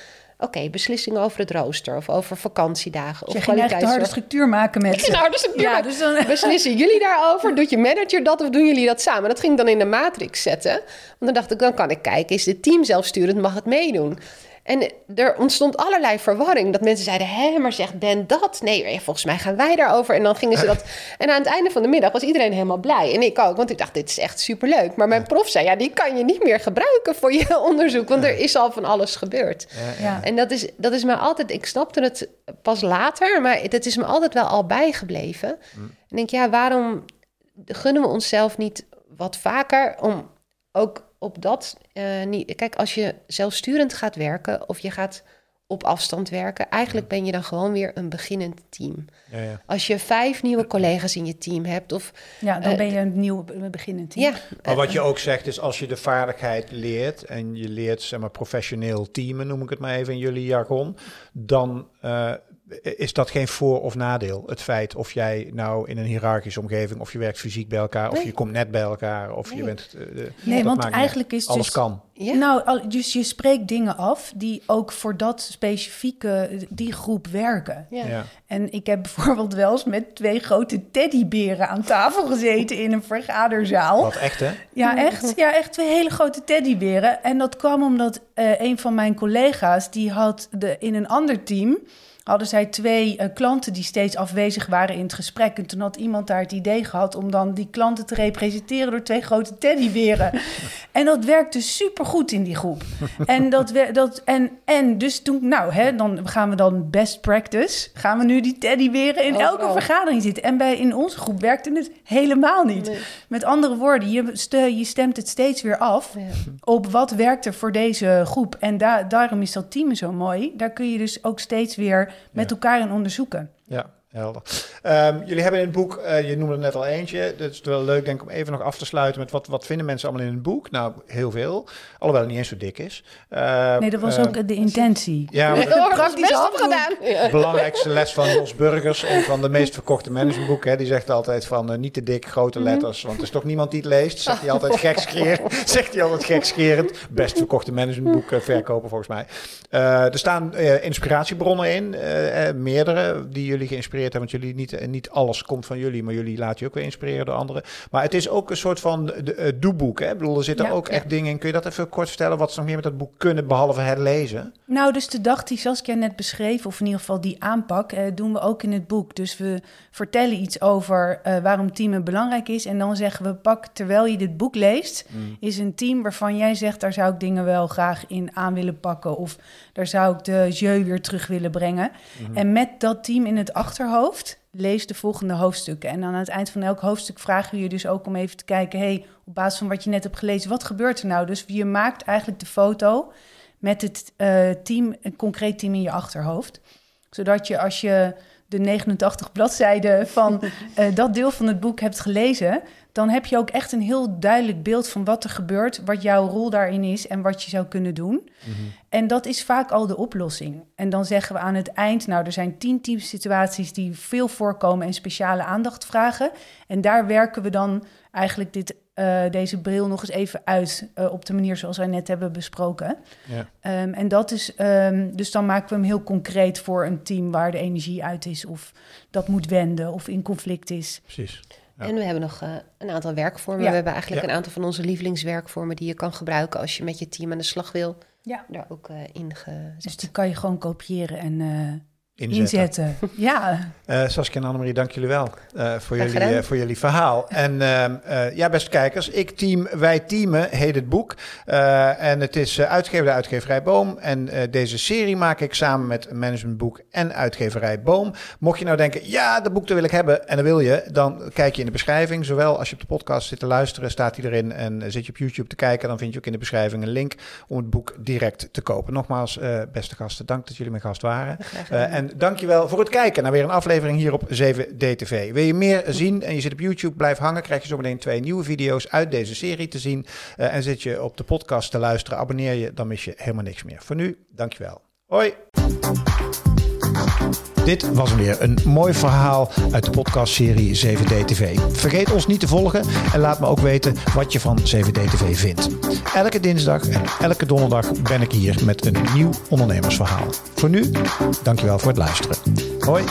Speaker 2: Oké, beslissingen over het rooster of over vakantiedagen of
Speaker 3: je ging de harde structuur maken met
Speaker 2: harde structuur
Speaker 3: Ja, dus dan...
Speaker 2: Beslissen jullie daarover? Doet je manager dat of doen jullie dat samen? Dat ging ik dan in de matrix zetten. Want dan dacht ik, dan kan ik kijken, is dit team zelfsturend, mag het meedoen? En er ontstond allerlei verwarring. Dat mensen zeiden, hé, maar zegt Ben dat? Nee, volgens mij gaan wij daarover. En dan gingen ze dat... En aan het einde van de middag was iedereen helemaal blij. En ik ook, want ik dacht, dit is echt superleuk. Maar mijn prof zei, ja, die kan je niet meer gebruiken voor je onderzoek. Want er is al van alles gebeurd.
Speaker 3: Ja.
Speaker 2: En dat is, dat is me altijd, ik snapte het pas later, maar dat is me altijd wel al bijgebleven. En ik denk, ja, waarom gunnen we onszelf niet wat vaker om ook op dat eh, niet. Kijk, als je zelfsturend gaat werken of je gaat op afstand werken, eigenlijk ben je dan gewoon weer een beginnend team.
Speaker 1: Ja, ja.
Speaker 2: Als je vijf nieuwe collega's in je team hebt, of
Speaker 3: ja, dan
Speaker 2: Eh,
Speaker 3: ben je een nieuw beginnend team.
Speaker 2: ja,
Speaker 1: Maar wat je ook zegt is, als je de vaardigheid leert en je leert zeg maar, professioneel teamen, noem ik het maar even in jullie jargon, dan eh, is dat geen voor- of nadeel? Het feit of jij nou in een hiërarchische omgeving, of je werkt fysiek bij elkaar, of
Speaker 2: Nee.
Speaker 1: je komt net bij elkaar, of je bent. eh,
Speaker 3: Nee, want
Speaker 1: niet
Speaker 3: eigenlijk is
Speaker 1: alles
Speaker 3: dus-
Speaker 1: kan.
Speaker 2: Ja.
Speaker 3: Nou, al- dus je spreekt dingen af die ook voor dat specifieke, die groep werken.
Speaker 2: Ja.
Speaker 1: Ja.
Speaker 3: En ik heb bijvoorbeeld wel eens met twee grote teddyberen aan tafel gezeten in een vergaderzaal.
Speaker 1: Wat echt, hè?
Speaker 3: Ja, echt. Ja, echt twee hele grote teddyberen. En dat kwam omdat eh, een van mijn collega's, die had de, in een ander team, hadden zij twee eh, klanten die steeds afwezig waren in het gesprek. En toen had iemand daar het idee gehad om dan die klanten te representeren door twee grote teddyberen. en dat werkte supergoed in die groep. en, dat, we- dat, en, en dus toen, nou, hè, dan gaan we dan best practice. Gaan we nu die teddyberen in elke
Speaker 2: Overal.
Speaker 3: vergadering zitten. En bij, in onze groep werkte het helemaal niet.
Speaker 2: Nee.
Speaker 3: Met andere woorden, je, ste- je stemt het steeds weer af
Speaker 2: Ja.
Speaker 3: op wat werkt er voor deze groep. En da- daarom is dat team zo mooi. Daar kun je dus ook steeds weer met elkaar in onderzoeken.
Speaker 1: Ja, helder. Ehm, jullie hebben in het boek, eh, je noemde er net al eentje. Dat is wel leuk, denk ik, om even nog af te sluiten met wat, wat vinden mensen allemaal in het boek? Nou, heel veel. Alhoewel het niet eens zo dik is. Eh,
Speaker 3: Nee, dat was ook de intentie.
Speaker 1: Ja, maar
Speaker 3: praktisch.
Speaker 2: Ja.
Speaker 1: de belangrijkste les van Jos Burgers, een van de meest verkochte managementboeken. Hè, die zegt altijd van eh, niet te dik, grote
Speaker 3: Mhm.
Speaker 1: letters. Want er is toch niemand die het leest. Zegt hij altijd gekscherend. zegt hij altijd gekscherend. Best verkochte managementboek verkopen volgens mij. Eh, er staan eh, inspiratiebronnen in. eh, eh, meerdere die jullie geïnspireerd hebben. Want jullie niet, eh, niet alles komt van jullie. Maar jullie laten je ook weer inspireren door anderen. Maar het is ook een soort van de, eh, doeboek. Hè? Ik bedoel, er zitten
Speaker 3: Ja,
Speaker 1: ook
Speaker 2: ja.
Speaker 1: echt dingen in. Kun je dat even kort vertellen? Wat ze nog meer met dat boek kunnen, behalve het lezen?
Speaker 3: Nou, dus de dag die Saskia net beschreef, of in ieder geval die aanpak, eh, doen we ook in het boek. Dus we vertellen iets over eh, waarom teamen belangrijk is. En dan zeggen we, pak terwijl je dit boek leest, is een team waarvan jij zegt, daar zou ik dingen wel graag in aan willen pakken. Of daar zou ik de jeu weer terug willen brengen. En met dat team in het achterhoofd, lees de volgende hoofdstukken. En dan aan het eind van elk hoofdstuk vragen we je dus ook om even te kijken, hey, op basis van wat je net hebt gelezen, wat gebeurt er nou? Dus je maakt eigenlijk de foto met het eh, team, een concreet team in je achterhoofd. Zodat je als je de 89 bladzijden van eh, dat deel van het boek hebt gelezen, dan heb je ook echt een heel duidelijk beeld van wat er gebeurt, wat jouw rol daarin is en wat je zou kunnen doen. En dat is vaak al de oplossing. En dan zeggen we aan het eind, nou, er zijn tien teamsituaties die veel voorkomen en speciale aandacht vragen. En daar werken we dan eigenlijk dit, eh, deze bril nog eens even uit eh, op de manier zoals wij net hebben besproken.
Speaker 1: Ja.
Speaker 3: Ehm, en dat is, ehm, dus dan maken we hem heel concreet voor een team waar de energie uit is, of dat moet wenden, of in conflict is.
Speaker 1: Precies. Ja.
Speaker 2: En we hebben nog eh, een aantal werkvormen.
Speaker 3: Ja.
Speaker 2: We hebben eigenlijk
Speaker 1: Ja.
Speaker 2: een aantal van onze lievelingswerkvormen die je kan gebruiken als je met je team aan de slag wil.
Speaker 3: Ja.
Speaker 2: Daar ook eh, in gezet.
Speaker 3: Dus die kan je gewoon kopiëren en eh,
Speaker 1: Inzetten.
Speaker 3: inzetten. Ja,
Speaker 1: Eh, Saskia en Annemarie, dank jullie wel eh, voor, jullie, eh, voor jullie verhaal. En ehm, eh, ja, beste kijkers, ik team, wij teamen heet het boek. Eh, en het is uh, uitgegeven door uitgeverij Boom. En eh, deze serie maak ik samen met Managementboek en uitgeverij Boom. Mocht je nou denken, ja, dat boek dat wil ik hebben en dat wil je, dan kijk je in de beschrijving. Zowel als je op de podcast zit te luisteren, staat die erin. En zit je op YouTube te kijken, dan vind je ook in de beschrijving een link om het boek direct te kopen. Nogmaals, eh, beste gasten, dank dat jullie mijn gast waren. Eh, dankjewel voor het kijken naar weer een aflevering hier op 7DTV. Wil je meer zien en je zit op YouTube, blijf hangen. Krijg je zometeen twee nieuwe video's uit deze serie te zien. Eh, en zit je op de podcast te luisteren, abonneer je, dan mis je helemaal niks meer. Voor nu, dankjewel. Hoi! Dit was weer een mooi verhaal uit de podcastserie 7DTV. Vergeet ons niet te volgen en laat me ook weten wat je van 7DTV vindt. Elke dinsdag en elke donderdag ben ik hier met een nieuw ondernemersverhaal. Voor nu, dankjewel voor het luisteren. Hoi!